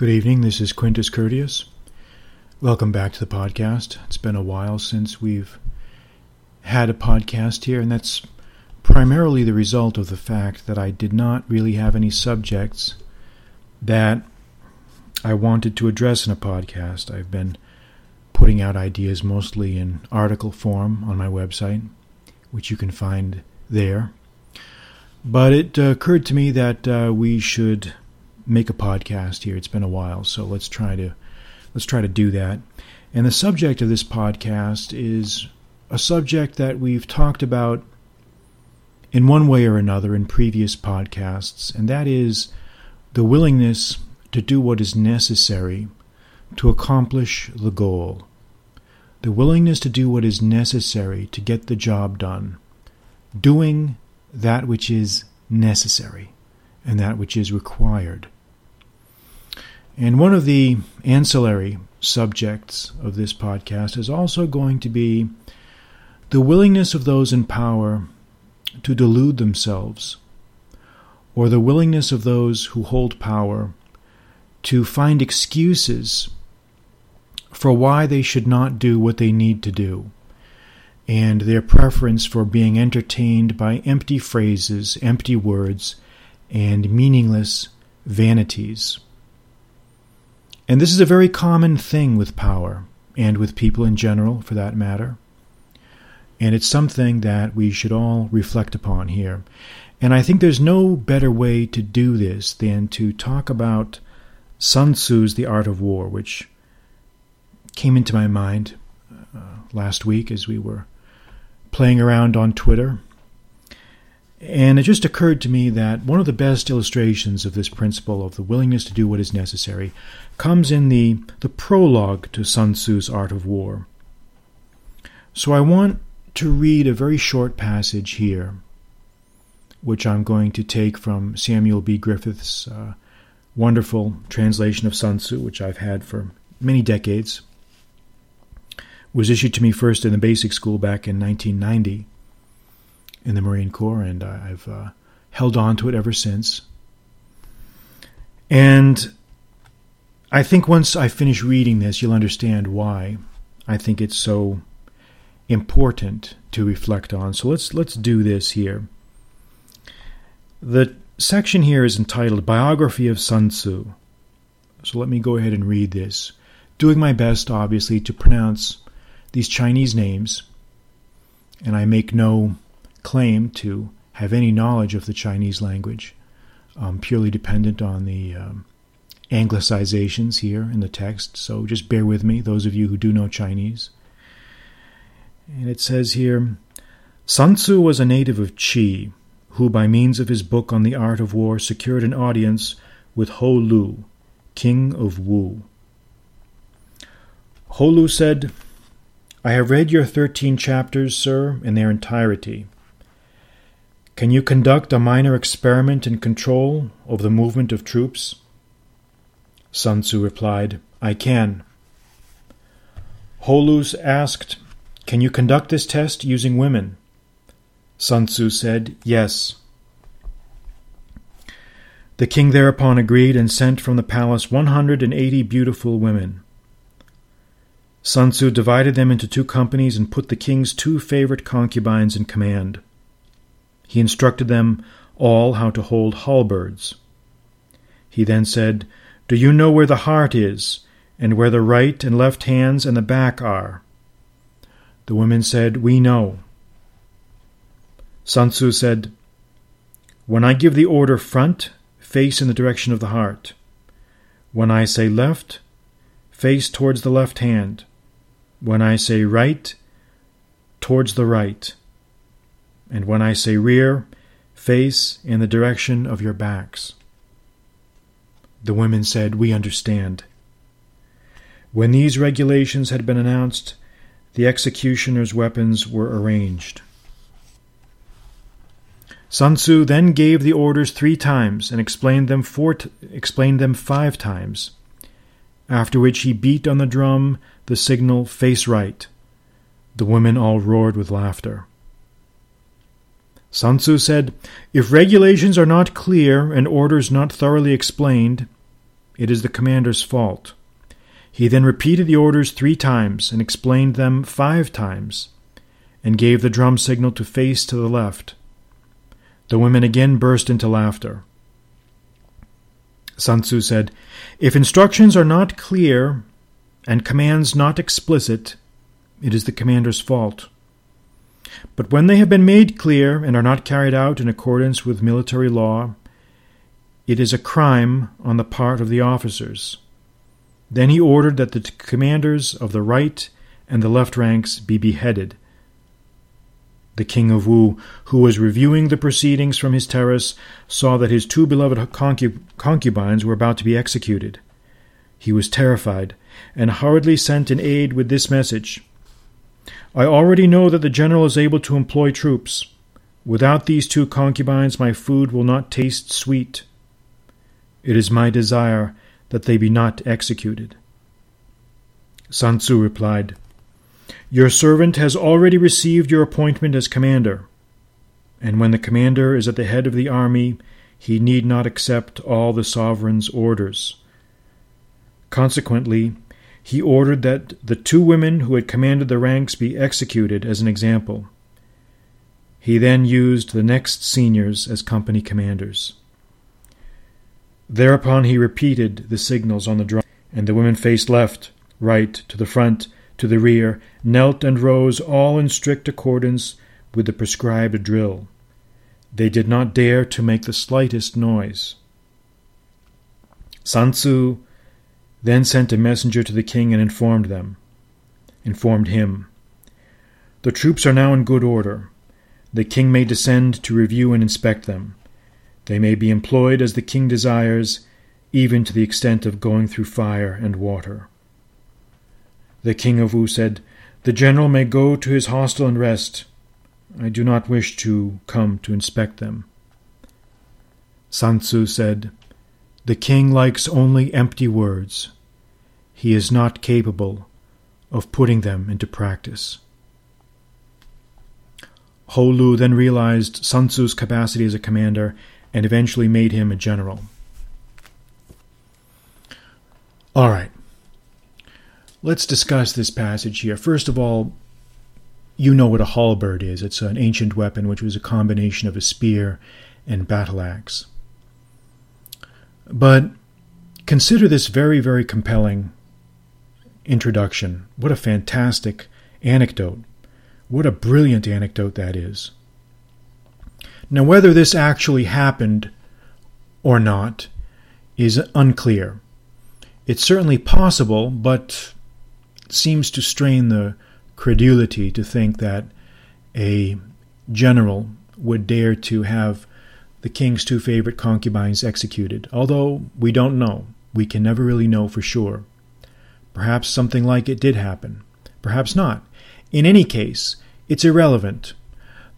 Good evening. This is Quintus Curtius. Welcome back to the podcast. It's been a while since we've had a podcast here, and that's primarily the result of the fact that I did not really have any subjects that I wanted to address in a podcast. I've been putting out ideas mostly in article form on my website, which you can find there. But it uh, occurred to me that uh, we should make a podcast here. It's been a while, so let's try to let's try to do that. And the subject of this podcast is a subject that we've talked about in one way or another in previous podcasts, and that is the willingness to do what is necessary to accomplish the goal. The willingness to do what is necessary to get the job done. Doing that which is necessary and that which is required. And one of the ancillary subjects of this podcast is also going to be the willingness of those in power to delude themselves, or the willingness of those who hold power to find excuses for why they should not do what they need to do, and their preference for being entertained by empty phrases, empty words, and meaningless vanities. And this is a very common thing with power, and with people in general, for that matter. And it's something that we should all reflect upon here. And I think there's no better way to do this than to talk about Sun Tzu's The Art of War, which came into my mind uh, last week as we were playing around on Twitter. And it just occurred to me that one of the best illustrations of this principle of the willingness to do what is necessary comes in the, the prologue to Sun Tzu's Art of War. So I want to read a very short passage here, which I'm going to take from Samuel B. Griffith's uh, wonderful translation of Sun Tzu, which I've had for many decades. It was issued to me first in the basic school back in 1990 in the Marine Corps, and I've uh, held on to it ever since. And I think once I finish reading this, you'll understand why I think it's so important to reflect on. So let's let's do this here. The section here is entitled Biography of Sun Tzu. So let me go ahead and read this, doing my best obviously to pronounce these Chinese names, and I make no claim to have any knowledge of the Chinese language, um, purely dependent on the um, anglicizations here in the text. So just bear with me, those of you who do know Chinese. And it says here Sun Tzu was a native of Qi, who, by means of his book on the art of war, secured an audience with Ho Lu, king of Wu. Ho Lu said, I have read your thirteen chapters, sir, in their entirety. Can you conduct a minor experiment in control of the movement of troops? Sun Tzu replied, I can. Ho Lu asked, Can you conduct this test using women? Sun Tzu said, Yes. The king thereupon agreed and sent from the palace 180 beautiful women. Sun Tzu divided them into two companies and put the king's two favorite concubines in command. He instructed them all how to hold halberds. He then said, Do you know where the heart is, and where the right and left hands and the back are? The women said, We know. Sun Tzu said, When I give the order front, face in the direction of the heart. When I say left, face towards the left hand. When I say right, towards the right and when I say rear, face in the direction of your backs. The women said, We understand. When these regulations had been announced, the executioner's weapons were arranged. Sun Tzu then gave the orders three times and explained them four t- explained them five times. After which he beat on the drum the signal face right. The women all roared with laughter. Sun Tzu said, If regulations are not clear and orders not thoroughly explained, it is the commander's fault. He then repeated the orders three times and explained them five times, and gave the drum signal to face to the left. The women again burst into laughter. Sun Tzu said, If instructions are not clear and commands not explicit, it is the commander's fault. But when they have been made clear and are not carried out in accordance with military law, it is a crime on the part of the officers. Then he ordered that the commanders of the right and the left ranks be beheaded. The king of Wu, who was reviewing the proceedings from his terrace, saw that his two beloved concubines were about to be executed. He was terrified, and hurriedly sent an aide with this message I already know that the general is able to employ troops. Without these two concubines, my food will not taste sweet. It is my desire that they be not executed. Sun Tzu replied, Your servant has already received your appointment as commander, and when the commander is at the head of the army, he need not accept all the sovereign's orders. Consequently, he ordered that the two women who had commanded the ranks be executed as an example. He then used the next seniors as company commanders. Thereupon he repeated the signals on the drum, and the women faced left, right, to the front, to the rear, knelt and rose, all in strict accordance with the prescribed drill. They did not dare to make the slightest noise. Sun Tzu then sent a messenger to the king and informed them, informed him. The troops are now in good order. The king may descend to review and inspect them. They may be employed as the king desires, even to the extent of going through fire and water. The king of Wu said, The general may go to his hostel and rest. I do not wish to come to inspect them. Sun Tzu said, the king likes only empty words. He is not capable of putting them into practice. Ho Lu then realized Sun Tzu's capacity as a commander and eventually made him a general. All right. Let's discuss this passage here. First of all, you know what a halberd is. It's an ancient weapon which was a combination of a spear and battle axe. But consider this very, very compelling introduction. What a fantastic anecdote. What a brilliant anecdote that is. Now, whether this actually happened or not is unclear. It's certainly possible, but seems to strain the credulity to think that a general would dare to have the king's two favorite concubines executed, although we don't know. We can never really know for sure. Perhaps something like it did happen. Perhaps not. In any case, it's irrelevant.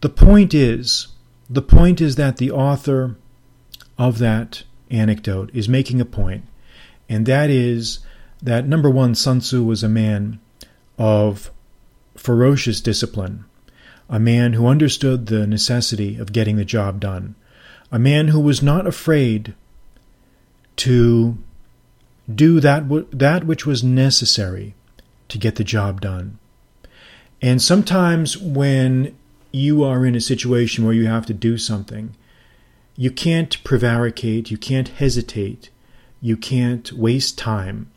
The point is, the point is that the author of that anecdote is making a point, and that is that number one, Sun Tzu was a man of ferocious discipline, a man who understood the necessity of getting the job done, a man who was not afraid to do that, that which was necessary to get the job done. And sometimes when you are in a situation where you have to do something, you can't prevaricate, you can't hesitate, you can't waste time.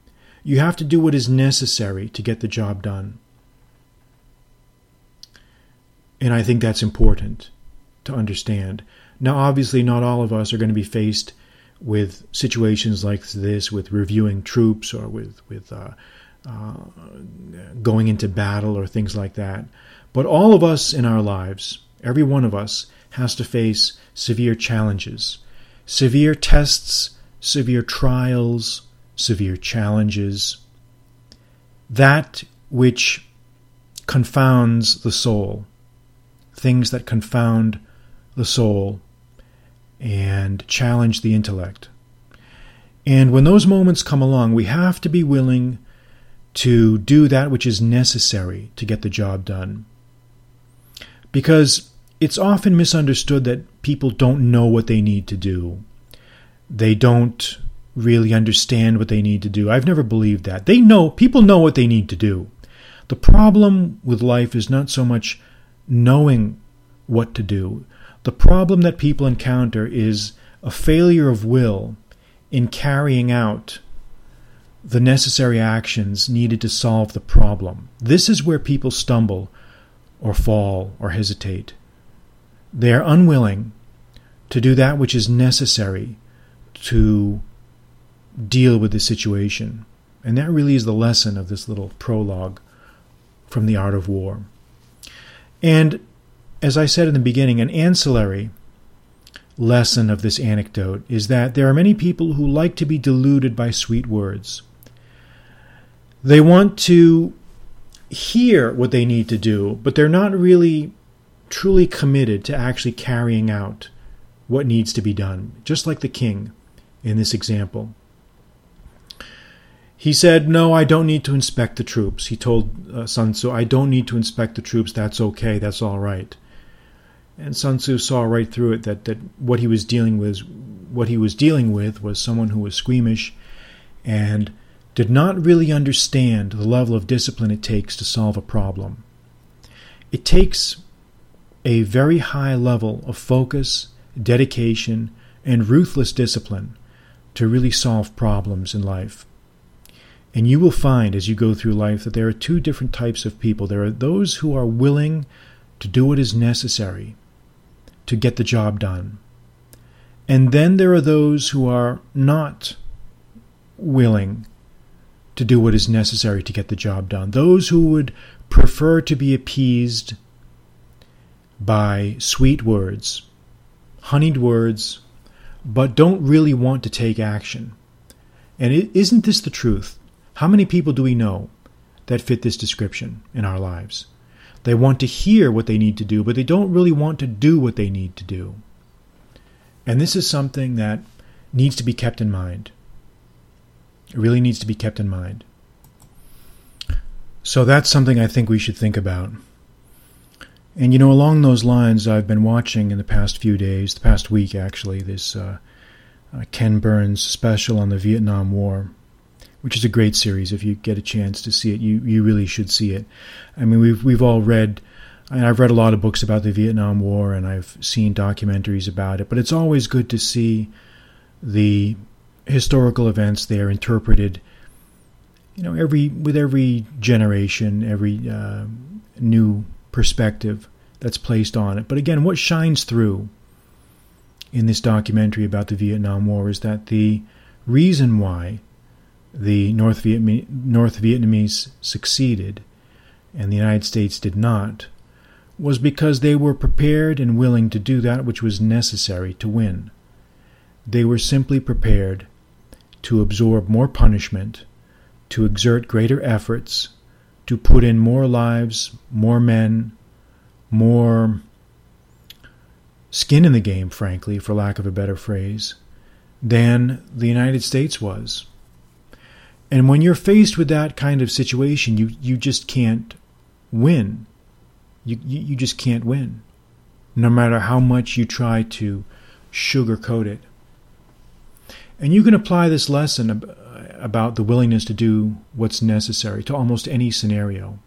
You have to do what is necessary to get the job done. And I think that's important to understand. Now, obviously, not all of us are going to be faced with situations like this, with reviewing troops or with with uh, uh, going into battle or things like that. But all of us in our lives, every one of us, has to face severe challenges, severe tests, severe trials, severe challenges. That which confounds the soul, things that confound the soul and challenge the intellect. And when those moments come along, we have to be willing to do that which is necessary to get the job done. Because it's often misunderstood that people don't know what they need to do. They don't really understand what they need to do. I've never believed that. They know, people know what they need to do. The problem with life is not so much knowing what to do. The problem that people encounter is a failure of will in carrying out the necessary actions needed to solve the problem. This is where people stumble or fall or hesitate. They are unwilling to do that which is necessary to deal with the situation. And that really is the lesson of this little prologue from The Art of War. And as I said in the beginning, an ancillary lesson of this anecdote is that there are many people who like to be deluded by sweet words. They want to hear what they need to do, but they're not really truly committed to actually carrying out what needs to be done, just like the king in this example. He said, No, I don't need to inspect the troops. He told uh, Sun Tzu, I don't need to inspect the troops. That's okay. That's all right. And Sun Tzu saw right through it that, that what he was dealing with what he was dealing with was someone who was squeamish and did not really understand the level of discipline it takes to solve a problem. It takes a very high level of focus, dedication, and ruthless discipline to really solve problems in life. And you will find as you go through life that there are two different types of people. There are those who are willing to do what is necessary to get the job done. And then there are those who are not willing to do what is necessary to get the job done. Those who would prefer to be appeased by sweet words, honeyed words, but don't really want to take action. And is not this the truth? How many people do we know that fit this description in our lives? They want to hear what they need to do, but they don't really want to do what they need to do. And this is something that needs to be kept in mind. It really needs to be kept in mind. So that's something I think we should think about. And you know, along those lines, I've been watching in the past few days, the past week actually, this uh, uh, Ken Burns special on the Vietnam War which is a great series. If you get a chance to see it, you you really should see it. I mean, we've we've all read. and I've read a lot of books about the Vietnam War, and I've seen documentaries about it. But it's always good to see the historical events there interpreted. You know, every with every generation, every uh, new perspective that's placed on it. But again, what shines through in this documentary about the Vietnam War is that the reason why the North, Vietnam- North Vietnamese succeeded and the United States did not was because they were prepared and willing to do that which was necessary to win. They were simply prepared to absorb more punishment, to exert greater efforts, to put in more lives, more men, more skin in the game, frankly, for lack of a better phrase, than the United States was. And when you're faced with that kind of situation, you, you just can't win. You, you, just can't win, no matter how much you try to sugarcoat it. And you can apply this lesson about the willingness to do what's necessary to almost any scenario.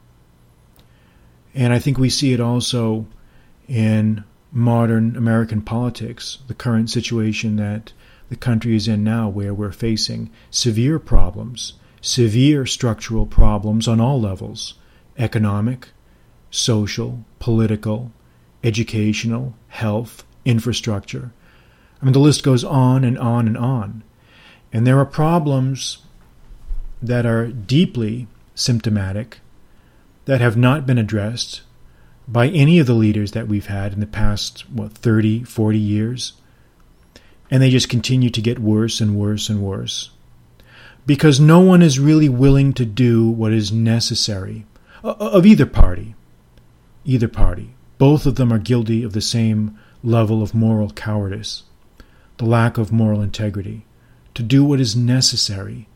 And I think we see it also in modern American politics, the current situation that the country is in now, where we're facing severe problems, severe structural problems on all levels economic, social, political, educational, health, infrastructure. I mean, the list goes on and on and on. And there are problems that are deeply symptomatic that have not been addressed by any of the leaders that we've had in the past, what, 30, 40 years and they just continue to get worse and worse and worse. Because no one is really willing to do what is necessary of either party. Either party. Both of them are guilty of the same level of moral cowardice, the lack of moral integrity, to do what is necessary,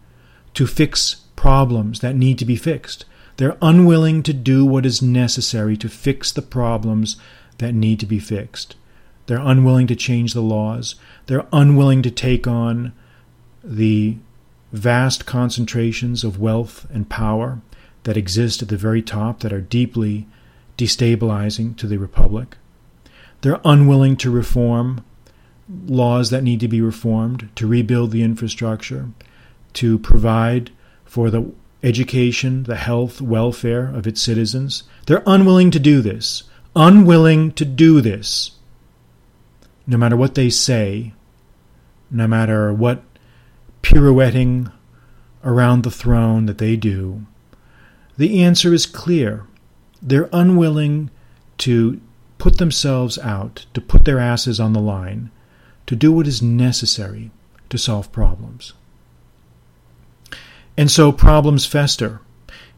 to fix problems that need to be fixed. They're unwilling to do what is necessary to fix the problems that need to be fixed. They're unwilling to change the laws. They're unwilling to take on the vast concentrations of wealth and power that exist at the very top that are deeply destabilizing to the republic. They're unwilling to reform laws that need to be reformed, to rebuild the infrastructure, to provide for the education, the health, welfare of its citizens. They're unwilling to do this. Unwilling to do this. No matter what they say, no matter what pirouetting around the throne that they do, the answer is clear. They're unwilling to put themselves out, to put their asses on the line, to do what is necessary to solve problems. And so problems fester,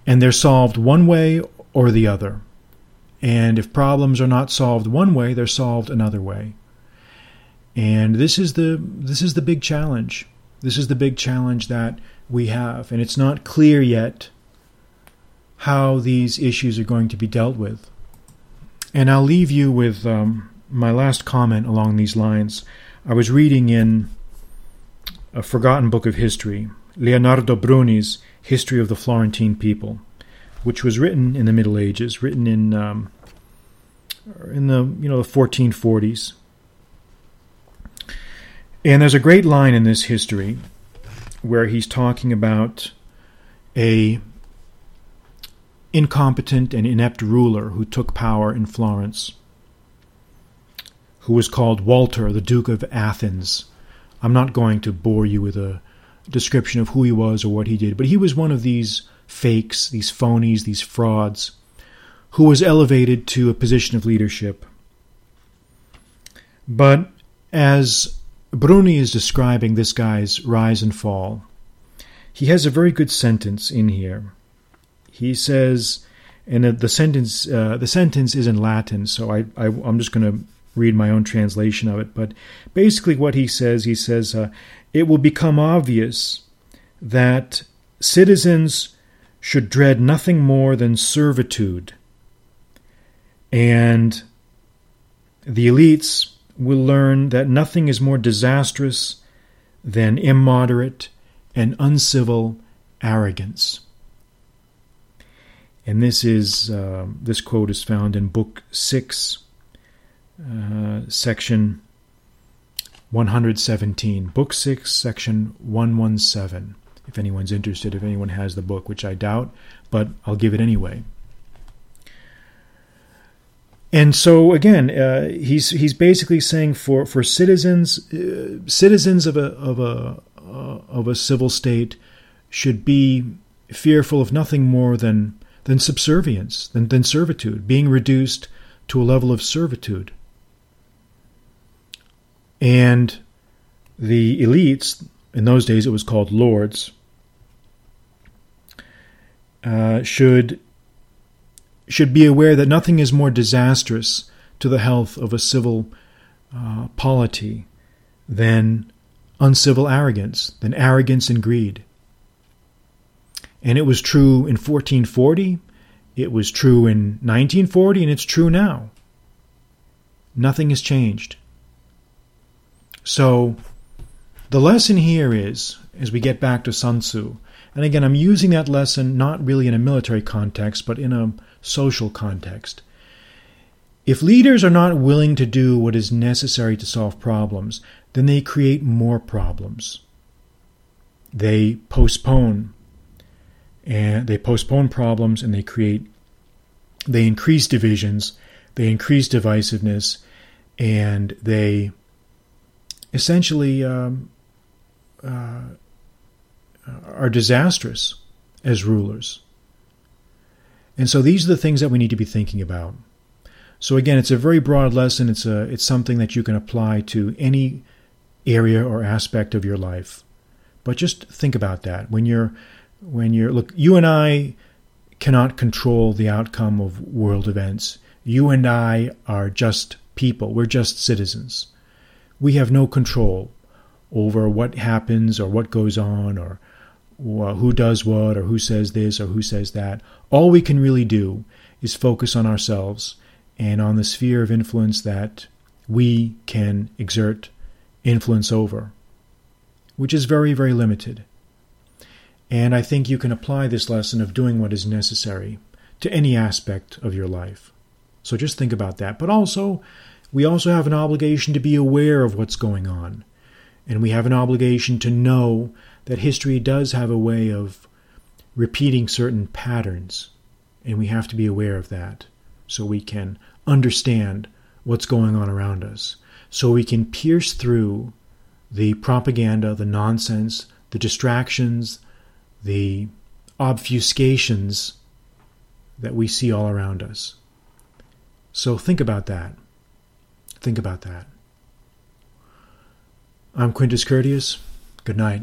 and they're solved one way or the other. And if problems are not solved one way, they're solved another way. And this is the this is the big challenge. This is the big challenge that we have, and it's not clear yet how these issues are going to be dealt with. And I'll leave you with um, my last comment along these lines. I was reading in a forgotten book of history, Leonardo Bruni's History of the Florentine People, which was written in the Middle Ages, written in um, in the you know the 1440s. And there's a great line in this history where he's talking about a incompetent and inept ruler who took power in Florence, who was called Walter, the Duke of Athens. I'm not going to bore you with a description of who he was or what he did, but he was one of these fakes, these phonies, these frauds, who was elevated to a position of leadership. But as Bruni is describing this guy's rise and fall, he has a very good sentence in here. He says, and the sentence uh, the sentence is in Latin, so I, I am just going to read my own translation of it. But basically, what he says, he says, uh, it will become obvious that citizens should dread nothing more than servitude. And the elites will learn that nothing is more disastrous than immoderate and uncivil arrogance. And this is uh, this quote is found in Book Six, uh, section 117, Book 6, Section 117. If anyone's interested, if anyone has the book, which I doubt, but I'll give it anyway. And so again, uh, he's he's basically saying for for citizens uh, citizens of a of a uh, of a civil state should be fearful of nothing more than than subservience, than, than servitude, being reduced to a level of servitude. And the elites, in those days it was called lords, uh, should should be aware that nothing is more disastrous to the health of a civil uh, polity than uncivil arrogance, than arrogance and greed. And it was true in 1440, it was true in 1940, and it's true now. Nothing has changed. So, the lesson here is, as we get back to Sun Tzu, and again, I'm using that lesson not really in a military context, but in a social context. If leaders are not willing to do what is necessary to solve problems, then they create more problems. They postpone, and they postpone problems, and they create, they increase divisions, they increase divisiveness, and they essentially um, uh, are disastrous as rulers. And so these are the things that we need to be thinking about. So again, it's a very broad lesson. It's a it's something that you can apply to any area or aspect of your life. But just think about that when you're when you're look you and I cannot control the outcome of world events. You and I are just people. We're just citizens we have no control over what happens or what goes on or, who does what or who says this or who says that. All we can really do is focus on ourselves and on the sphere of influence that we can exert influence over. which is very, very limited. And I think you can apply this lesson of doing what is necessary to any aspect of your life. So just think about that. But also, we also have an obligation to be aware of what's going on. And we have an obligation to know that history does have a way of repeating certain patterns. And we have to be aware of that so we can understand what's going on around us. So we can pierce through the propaganda, the nonsense, the distractions, the obfuscations that we see all around us. So think about that. Think about that. I'm Quintus Curtius. Good night.